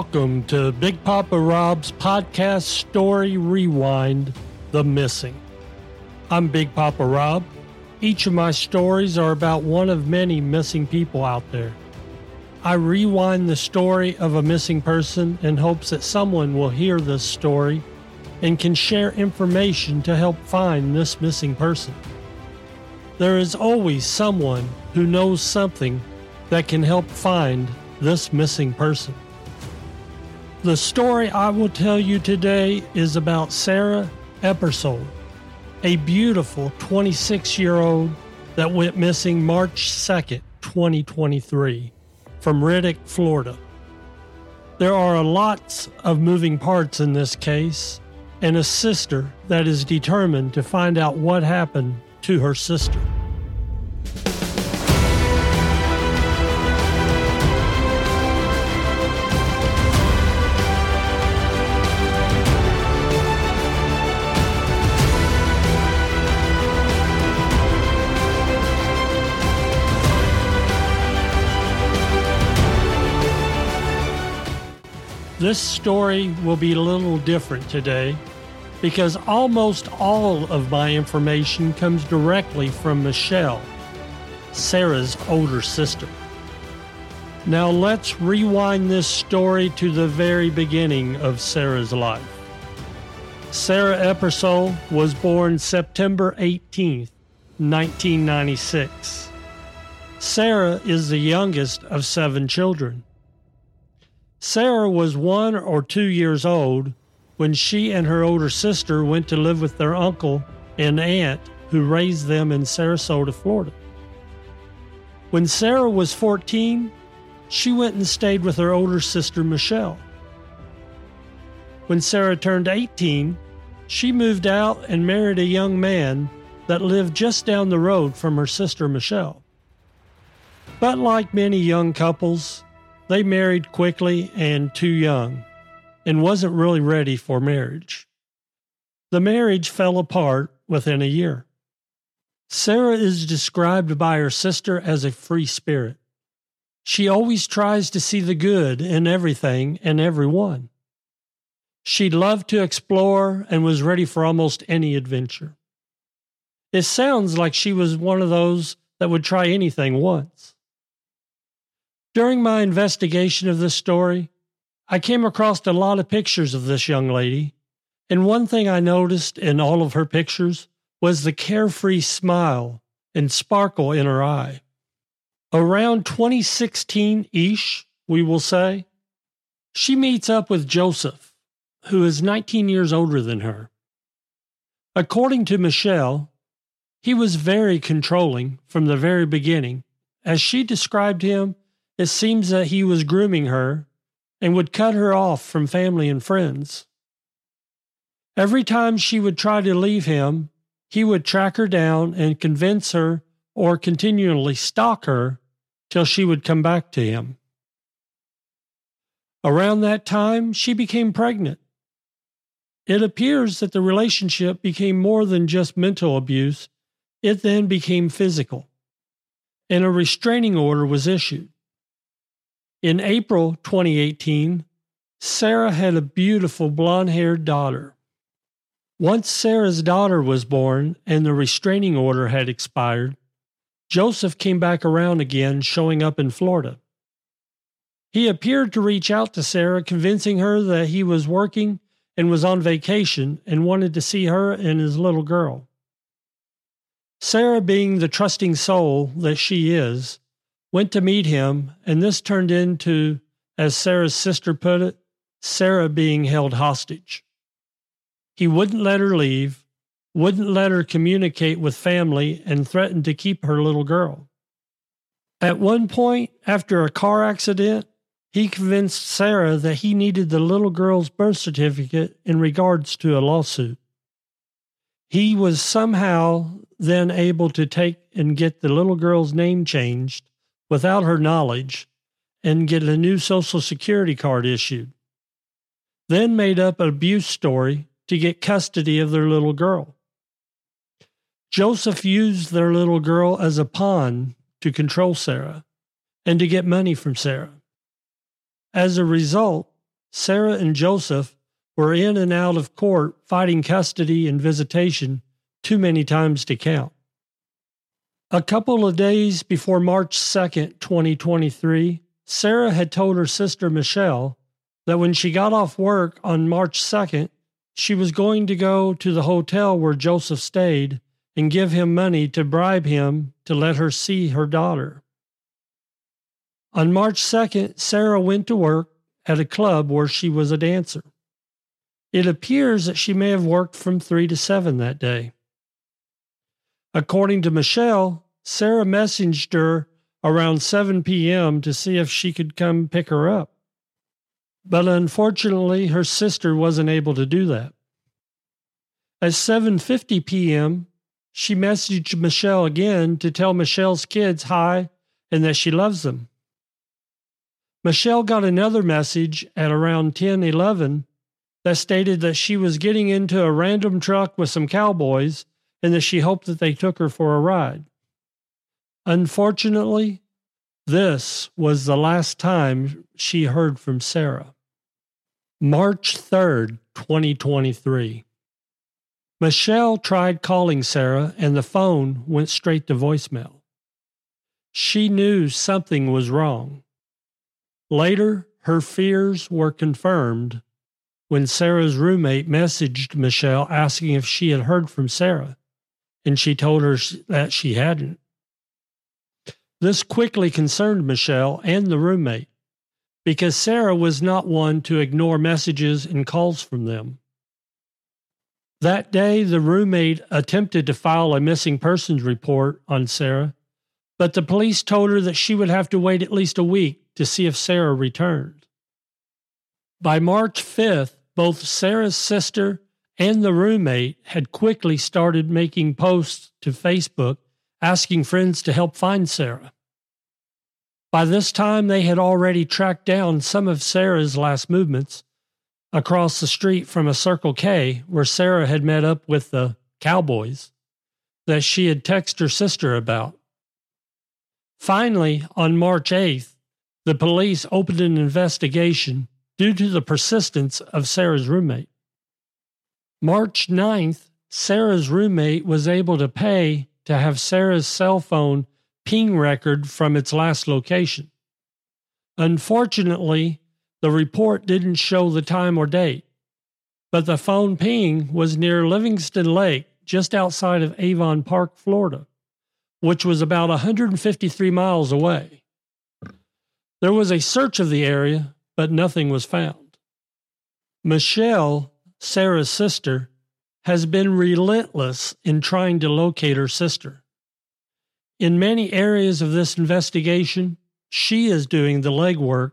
Welcome to Big Papa Rob's podcast Story Rewind The Missing. I'm Big Papa Rob. Each of my stories are about one of many missing people out there. I rewind the story of a missing person in hopes that someone will hear this story and can share information to help find this missing person. There is always someone who knows something that can help find this missing person. The story I will tell you today is about Sara Ebersole, a beautiful 26 year old that went missing March 2nd, 2023, from Reddick, Florida. There are lots of moving parts in this case, and a sister that is determined to find out what happened to her sister. This story will be a little different today because almost all of my information comes directly from Michelle, Sara's older sister. Now let's rewind this story to the very beginning of Sara's life. Sara Ebersole was born September 18th, 1996. Sara is the youngest of seven children. Sara was one or two years old when she and her older sister went to live with their uncle and aunt who raised them in Sarasota, Florida. When Sara was 14, she went and stayed with her older sister, Michelle. When Sara turned 18, she moved out and married a young man that lived just down the road from her sister, Michelle. But like many young couples, they married quickly and too young, and wasn't really ready for marriage. The marriage fell apart within a year. Sara is described by her sister as a free spirit. She always tries to see the good in everything and everyone. She loved to explore and was ready for almost any adventure. It sounds like she was one of those that would try anything once. During my investigation of this story, I came across a lot of pictures of this young lady, and one thing I noticed in all of her pictures was the carefree smile and sparkle in her eye. Around 2016 ish, we will say, she meets up with Joseph, who is 19 years older than her. According to Michelle, he was very controlling from the very beginning, as she described him it seems that he was grooming her and would cut her off from family and friends. Every time she would try to leave him, he would track her down and convince her or continually stalk her till she would come back to him. Around that time, she became pregnant. It appears that the relationship became more than just mental abuse, it then became physical, and a restraining order was issued. In April 2018, Sara had a beautiful blonde haired daughter. Once Sara's daughter was born and the restraining order had expired, Joseph came back around again, showing up in Florida. He appeared to reach out to Sara, convincing her that he was working and was on vacation and wanted to see her and his little girl. Sara, being the trusting soul that she is, went to meet him, and this turned into, as Sara's sister put it, Sara being held hostage. He wouldn't let her leave, wouldn't let her communicate with family, and threatened to keep her little girl. At one point, after a car accident, he convinced Sara that he needed the little girl's birth certificate in regards to a lawsuit. He was somehow then able to take and get the little girl's name changed without her knowledge and get a new Social Security card issued. Then made up an abuse story to get custody of their little girl. Joseph used their little girl as a pawn to control Sara and to get money from Sara. As a result, Sara and Joseph were in and out of court fighting custody and visitation too many times to count. A couple of days before March 2nd, 2023, Sara had told her sister Michelle that when she got off work on March 2nd, she was going to go to the hotel where Joseph stayed and give him money to bribe him to let her see her daughter. On March 2nd, Sara went to work at a club where she was a dancer. It appears that she may have worked from 3 to 7 that day. According to Michelle, Sara messaged her around 7 p.m. to see if she could come pick her up. But unfortunately, her sister wasn't able to do that. At 7:50 p.m., she messaged Michelle again to tell Michelle's kids hi and that she loves them. Michelle got another message at around 10:11 that stated that she was getting into a random truck with some cowboys and that she hoped that they took her for a ride. Unfortunately, this was the last time she heard from Sara. March 3rd, 2023. Michelle tried calling Sara and the phone went straight to voicemail. She knew something was wrong. Later, her fears were confirmed when Sara's roommate messaged Michelle asking if she had heard from Sara, and she told her that she hadn't. This quickly concerned Michelle and the roommate because Sara was not one to ignore messages and calls from them. That day, the roommate attempted to file a missing persons report on Sara, but the police told her that she would have to wait at least a week to see if Sara returned. By March 5th, both Sara's sister and the roommate had quickly started making posts to Facebook asking friends to help find Sara. By this time, they had already tracked down some of Sara's last movements across the street from a Circle K where Sara had met up with the cowboys that she had texted her sister about. Finally, on March 8th, the police opened an investigation due to the persistence of Sara's roommate. March 9th, Sara's roommate was able to pay to have Sara's cell phone ping record from its last location. Unfortunately, the report didn't show the time or date, but the phone ping was near Livingston Lake, just outside of Avon Park, Florida, which was about 153 miles away. There was a search of the area, but nothing was found. Michelle, Sara's sister, has been relentless in trying to locate her sister. In many areas of this investigation, she is doing the legwork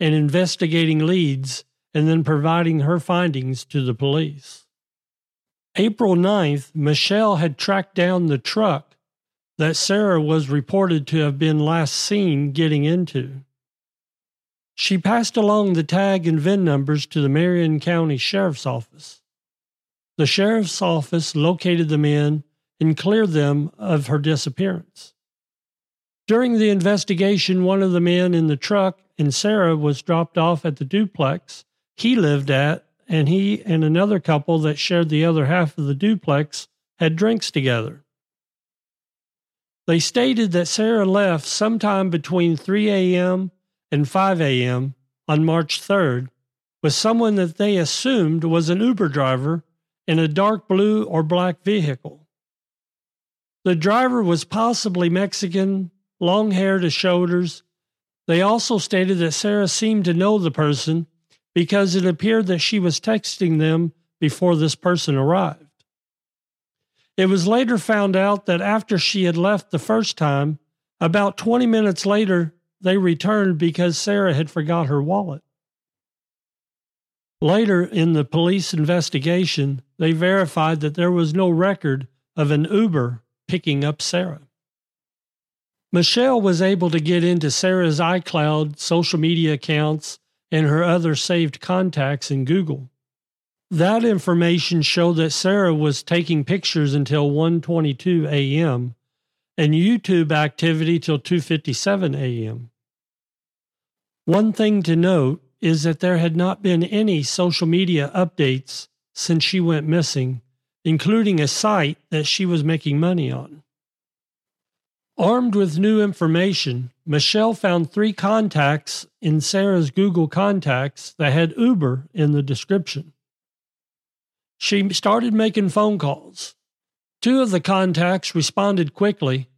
and investigating leads and then providing her findings to the police. April 9th, Michelle had tracked down the truck that Sara was reported to have been last seen getting into. She passed along the tag and VIN numbers to the Marion County Sheriff's Office. The Sheriff's Office located the men and cleared them of her disappearance. During the investigation, one of the men in the truck and Sara was dropped off at the duplex he lived at, and he and another couple that shared the other half of the duplex had drinks together. They stated that Sarah left sometime between 3 a.m. and 5 a.m. on March 3rd with someone that they assumed was an Uber driver in a dark blue or black vehicle. The driver was possibly Mexican, long hair to shoulders, they also stated that Sara seemed to know the person because it appeared that she was texting them before this person arrived. It was later found out that after she had left the first time, about 20 minutes later, they returned because Sara had forgot her wallet. Later in the police investigation, they verified that there was no record of an Uber picking up Sara. Michelle was able to get into Sara's iCloud social media accounts and her other saved contacts in Google. That information showed that Sara was taking pictures until 1:22 a.m. and YouTube activity till 2:57 a.m. One thing to note is that there had not been any social media updates since she went missing, including a site that she was making money on. Armed with new information, Michelle found three contacts in Sara's Google contacts that had Uber in the description. She started making phone calls. Two of the contacts responded quickly,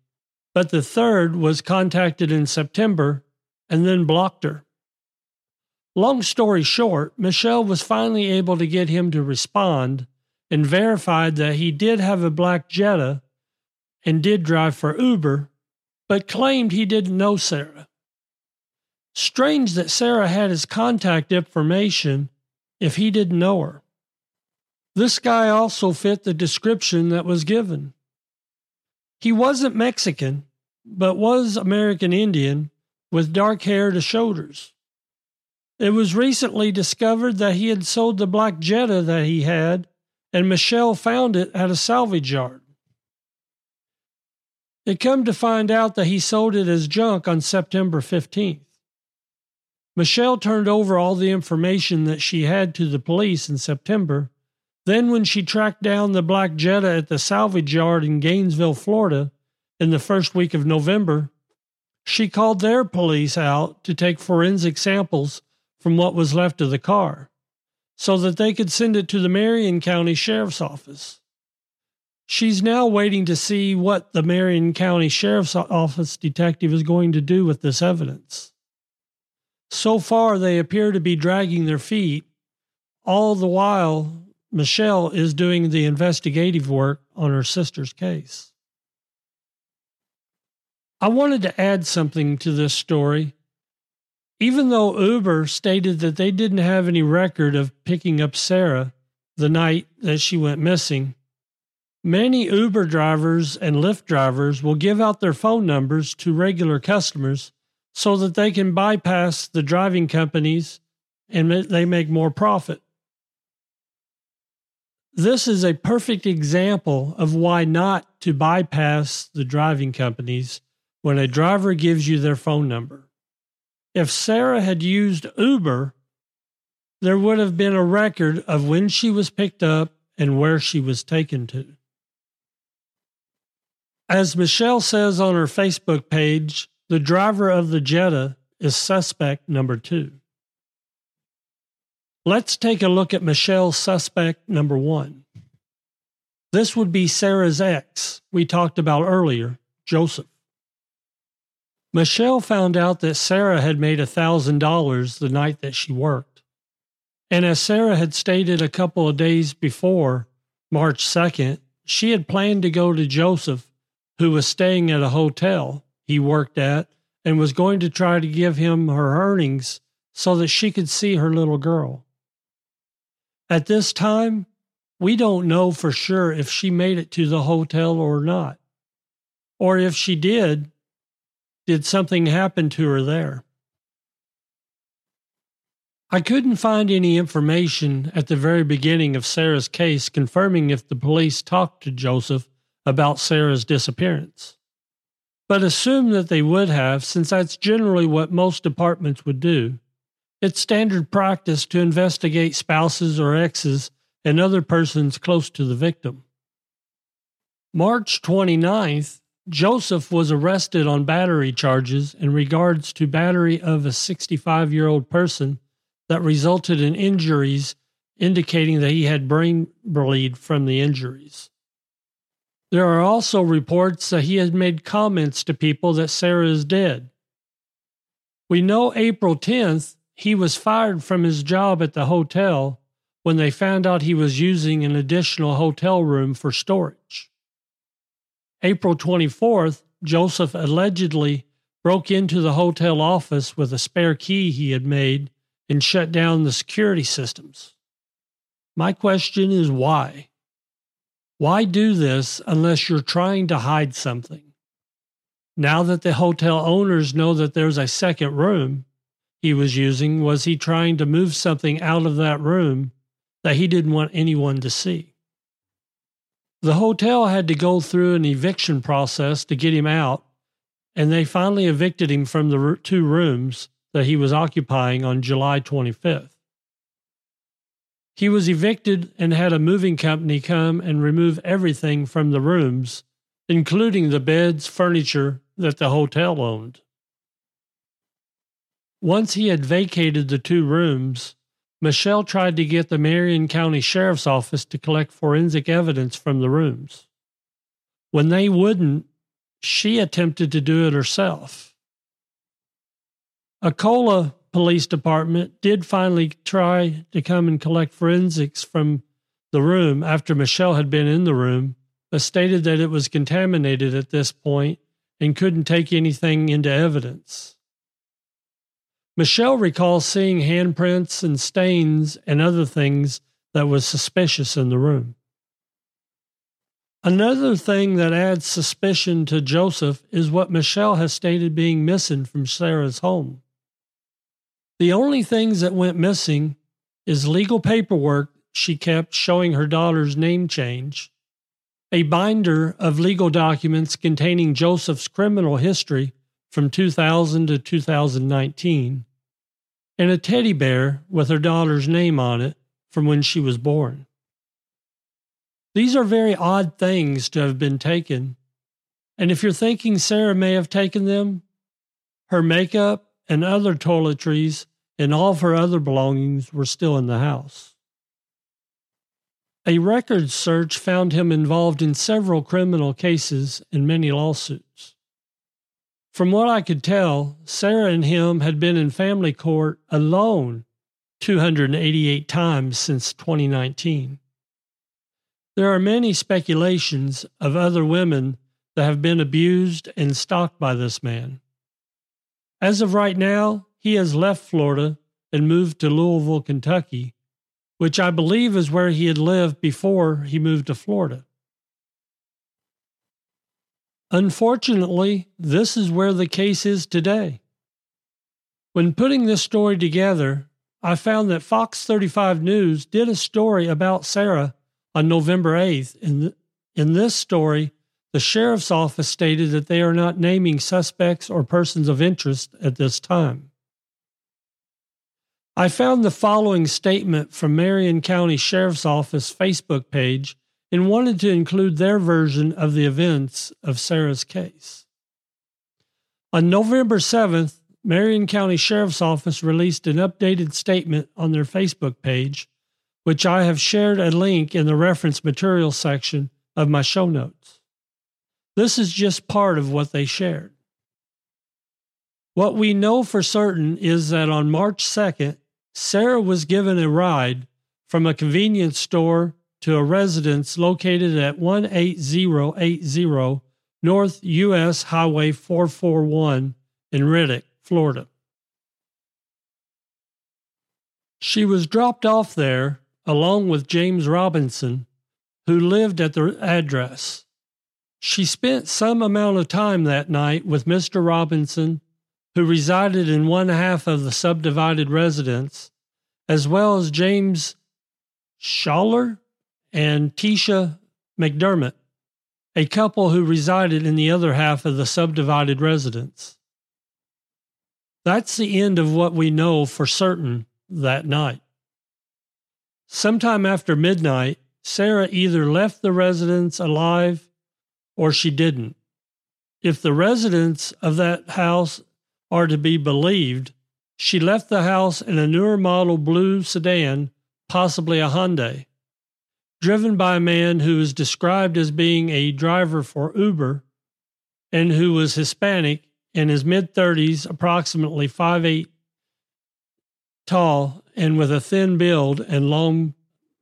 but the third was contacted in September and then blocked her. Long story short, Michelle was finally able to get him to respond and verified that he did have a black Jetta and did drive for Uber, but claimed he didn't know Sara. Strange that Sara had his contact information if he didn't know her. This guy also fit the description that was given. He wasn't Mexican, but was American Indian with dark hair to shoulders. It was recently discovered that he had sold the black Jetta that he had, and Michelle found it at a salvage yard. It come to find out that he sold it as junk on September 15th. Michelle turned over all the information that she had to the police in September. Then, when she tracked down the black Jetta at the salvage yard in Gainesville, Florida, in the first week of November, she called their police out to take forensic samples from what was left of the car so that they could send it to the Marion County Sheriff's Office. She's now waiting to see what the Marion County Sheriff's Office detective is going to do with this evidence. So far, they appear to be dragging their feet. All the while, Michelle is doing the investigative work on her sister's case. I wanted to add something to this story even though Uber stated that they didn't have any record of picking up Sara the night that she went missing, many Uber drivers and Lyft drivers will give out their phone numbers to regular customers so that they can bypass the driving companies and they make more profit. This is a perfect example of why not to bypass the driving companies when a driver gives you their phone number if Sara had used Uber, there would have been a record of when she was picked up and where she was taken to. As Michelle says on her Facebook page, the driver of the Jetta is suspect number two. Let's take a look at Michelle's suspect number one. This would be Sara's ex we talked about earlier, Joseph. Michelle found out that Sara had made $1,000 the night that she worked. And as Sara had stated a couple of days before, March 2nd, she had planned to go to Joseph, who was staying at a hotel he worked at, and was going to try to give him her earnings so that she could see her little girl. At this time, we don't know for sure if she made it to the hotel or not. Or if she did, did something happen to her there? I couldn't find any information at the very beginning of Sara's case confirming if the police talked to Joseph about Sara's disappearance. But assume that they would have, since that's generally what most departments would do. It's standard practice to investigate spouses or exes and other persons close to the victim. March 29th, Joseph was arrested on battery charges in regards to battery of a 65 year old person that resulted in injuries indicating that he had brain bleed from the injuries. There are also reports that he had made comments to people that Sara is dead. We know April 10th he was fired from his job at the hotel when they found out he was using an additional hotel room for storage. April 24th, Joseph allegedly broke into the hotel office with a spare key he had made and shut down the security systems. My question is why? Why do this unless you're trying to hide something? Now that the hotel owners know that there's a second room he was using, was he trying to move something out of that room that he didn't want anyone to see? The hotel had to go through an eviction process to get him out, and they finally evicted him from the two rooms that he was occupying on July 25th. He was evicted and had a moving company come and remove everything from the rooms, including the beds, furniture that the hotel owned. Once he had vacated the two rooms, Michelle tried to get the Marion County Sheriff's Office to collect forensic evidence from the rooms. When they wouldn't, she attempted to do it herself. Ocala Police Department did finally try to come and collect forensics from the room after Michelle had been in the room, but stated that it was contaminated at this point and couldn't take anything into evidence. Michelle recalls seeing handprints and stains and other things that was suspicious in the room. Another thing that adds suspicion to Joseph is what Michelle has stated being missing from Sara's home. The only things that went missing is legal paperwork she kept showing her daughter's name change, a binder of legal documents containing Joseph's criminal history from 2000 to 2019, and a teddy bear with her daughter's name on it from when she was born. These are very odd things to have been taken, and if you're thinking Sara may have taken them, her makeup and other toiletries and all of her other belongings were still in the house. A record search found him involved in several criminal cases and many lawsuits. From what I could tell, Sara and him had been in family court alone 288 times since 2019. There are many speculations of other women that have been abused and stalked by this man. As of right now, he has left Florida and moved to Louisville, Kentucky, which I believe is where he had lived before he moved to Florida. Unfortunately, this is where the case is today. When putting this story together, I found that Fox 35 News did a story about Sara on November 8th. In, in this story, the sheriff's office stated that they are not naming suspects or persons of interest at this time. I found the following statement from Marion County Sheriff's Office Facebook page and wanted to include their version of the events of Sara's case. On November 7th, Marion County Sheriff's Office released an updated statement on their Facebook page, which I have shared a link in the reference material section of my show notes. This is just part of what they shared. What we know for certain is that on March 2nd, Sara was given a ride from a convenience store to a residence located at 18080 North U.S. Highway 441 in Reddick, Florida. She was dropped off there along with James Robinson, who lived at the address. She spent some amount of time that night with Mr. Robinson, who resided in one half of the subdivided residence, as well as James Schaller and Tisha McDermott, a couple who resided in the other half of the subdivided residence. That's the end of what we know for certain that night. Sometime after midnight, Sara either left the residence alive or she didn't. If the residents of that house are to be believed, she left the house in a newer model blue sedan, possibly a Hyundai driven by a man who is described as being a driver for Uber and who was Hispanic in his mid 30s, approximately 5'8 tall, and with a thin build and long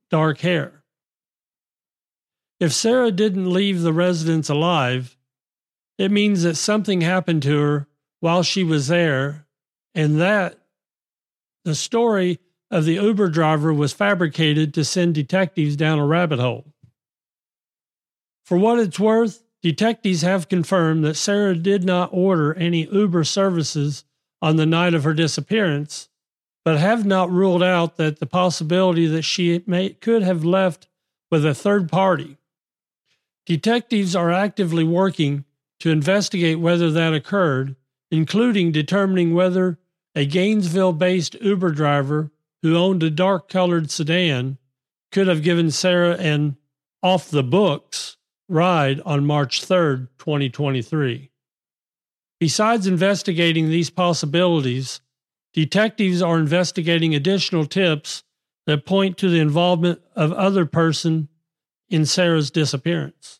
dark hair. If Sara didn't leave the residence alive, it means that something happened to her while she was there, and that the story of the Uber driver was fabricated to send detectives down a rabbit hole. For what it's worth, detectives have confirmed that Sara did not order any Uber services on the night of her disappearance, but have not ruled out that the possibility that she may, could have left with a third party. Detectives are actively working to investigate whether that occurred, including determining whether a Gainesville based Uber driver who owned a dark colored sedan could have given Sara an off the books ride on March 3rd, 2023. Besides investigating these possibilities, detectives are investigating additional tips that point to the involvement of other person in Sara's disappearance.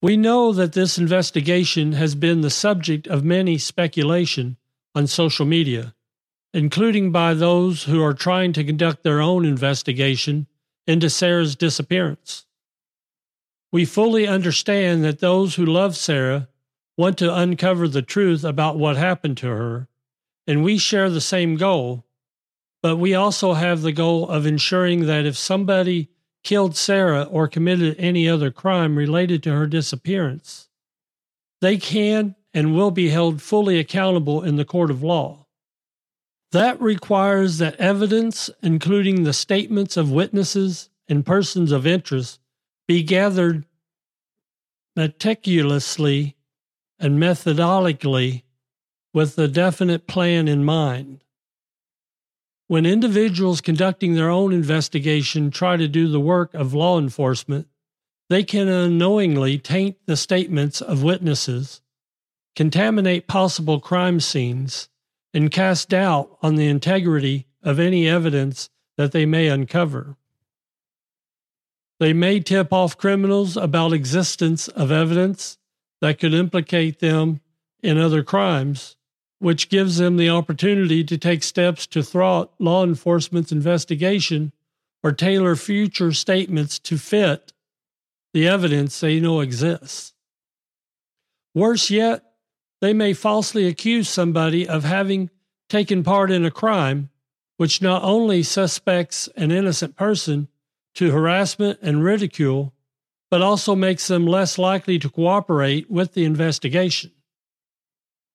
We know that this investigation has been the subject of many speculation on social media, including by those who are trying to conduct their own investigation into Sara's disappearance. We fully understand that those who love Sara want to uncover the truth about what happened to her, and we share the same goal. But we also have the goal of ensuring that if somebody killed Sara or committed any other crime related to her disappearance, they can and will be held fully accountable in the court of law. That requires that evidence, including the statements of witnesses and persons of interest, be gathered meticulously and methodically with a definite plan in mind. When individuals conducting their own investigation try to do the work of law enforcement, they can unknowingly taint the statements of witnesses, contaminate possible crime scenes, and cast doubt on the integrity of any evidence that they may uncover. They may tip off criminals about existence of evidence that could implicate them in other crimes, which gives them the opportunity to take steps to thwart law enforcement's investigation or tailor future statements to fit the evidence they know exists. Worse yet, they may falsely accuse somebody of having taken part in a crime, which not only suspects an innocent person to harassment and ridicule, but also makes them less likely to cooperate with the investigation.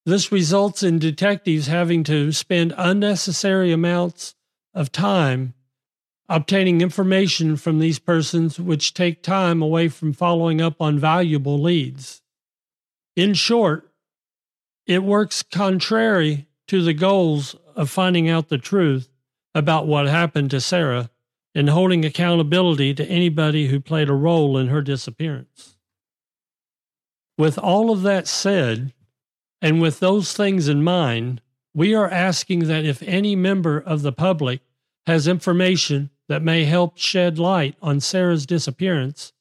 This results in detectives having to spend unnecessary amounts of time obtaining information from these persons, which take time away from following up on valuable leads. In short, it works contrary to the goals of finding out the truth about what happened to Sara and holding accountability to anybody who played a role in her disappearance. With all of that said, and with those things in mind, we are asking that if any member of the public has information that may help shed light on Sara's disappearance,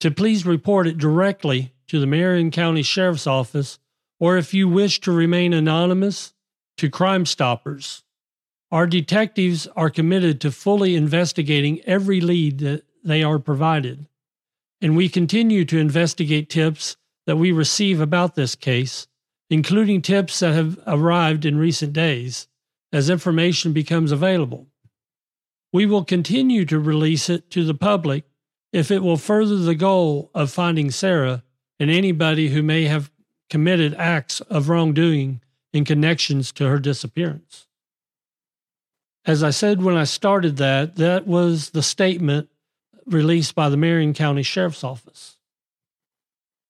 to please report it directly to the Marion County Sheriff's Office, or if you wish to remain anonymous, to Crime Stoppers. Our detectives are committed to fully investigating every lead that they are provided, and we continue to investigate tips that we receive about this case, including tips that have arrived in recent days as information becomes available. We will continue to release it to the public if it will further the goal of finding Sara and anybody who may have committed acts of wrongdoing in connections to her disappearance. As I said when I started that, that was the statement released by the Marion County Sheriff's Office.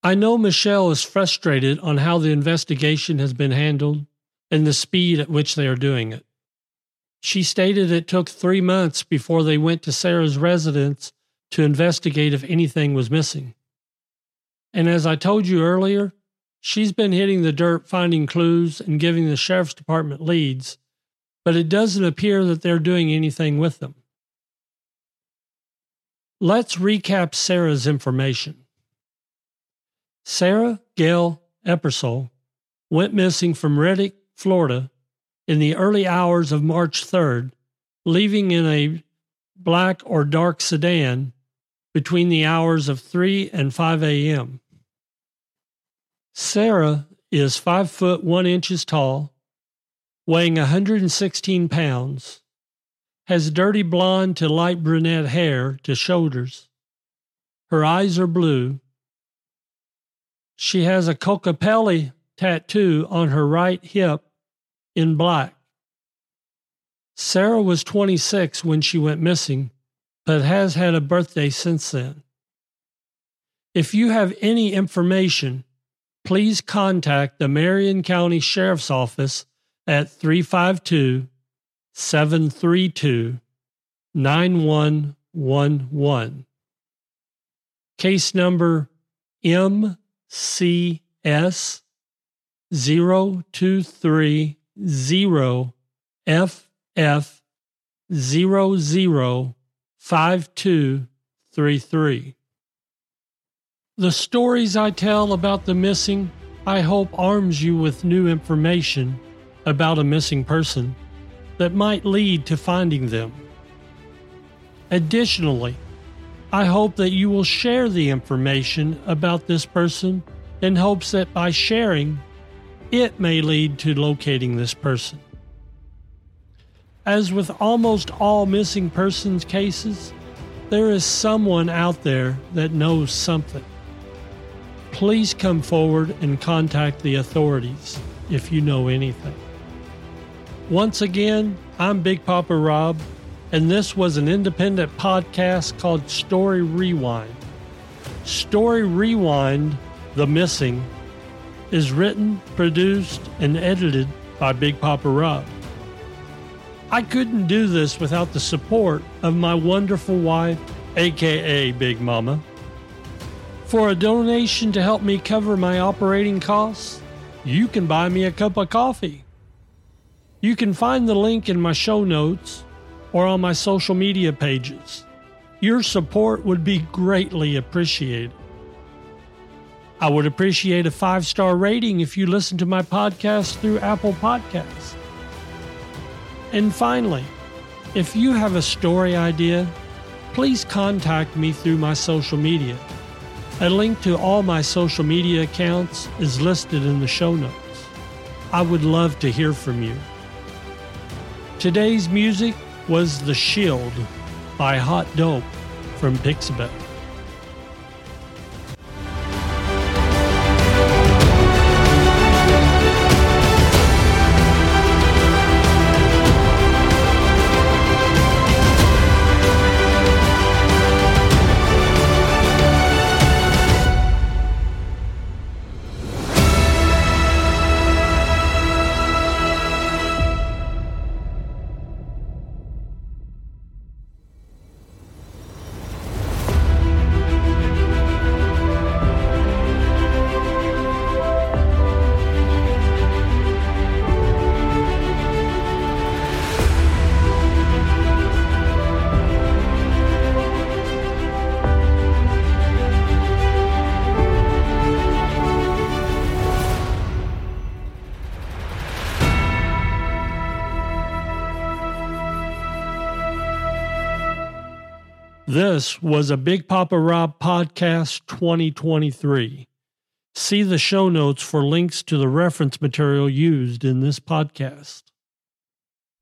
I know Michelle is frustrated on how the investigation has been handled and the speed at which they are doing it. She stated it took three months before they went to Sara's residence to investigate if anything was missing. And as I told you earlier, she's been hitting the dirt finding clues and giving the sheriff's department leads, but it doesn't appear that they're doing anything with them. Let's recap Sara's information. Sara Gail Ebersole went missing from Reddick, Florida in the early hours of March 3rd, leaving in a black or dark sedan between the hours of 3 and 5 a.m. Sara is 5 foot 1 inches tall, weighing 116 pounds, has dirty blonde to light brunette hair to shoulders. Her eyes are blue. She has a Kokopelli tattoo on her right hip in black. Sara was 26 when she went missing, but has had a birthday since then. If you have any information, please contact the Marion County Sheriff's Office at 352 732 9111. Case number MCS 0230 FF 005233. The stories I tell about the missing, I hope, arms you with new information about a missing person that might lead to finding them. Additionally, I hope that you will share the information about this person in hopes that by sharing, it may lead to locating this person. As with almost all missing persons cases, there is someone out there that knows something. Please come forward and contact the authorities if you know anything. Once again, I'm Big Papa Rob, and this was an independent podcast called Story Rewind. Story Rewind, The Missing, is written, produced, and edited by Big Papa Rob. I couldn't do this without the support of my wonderful wife, aka Big Mama. For a donation to help me cover my operating costs, you can buy me a cup of coffee. You can find the link in my show notes or on my social media pages. Your support would be greatly appreciated. I would appreciate a five star rating if you listen to my podcast through Apple Podcasts. And finally, if you have a story idea, please contact me through my social media. A link to all my social media accounts is listed in the show notes. I would love to hear from you. Today's music was The Shield by Hot Dope from Pixabay. This was a Big Papa Rob podcast 2023. See the show notes for links to the reference material used in this podcast.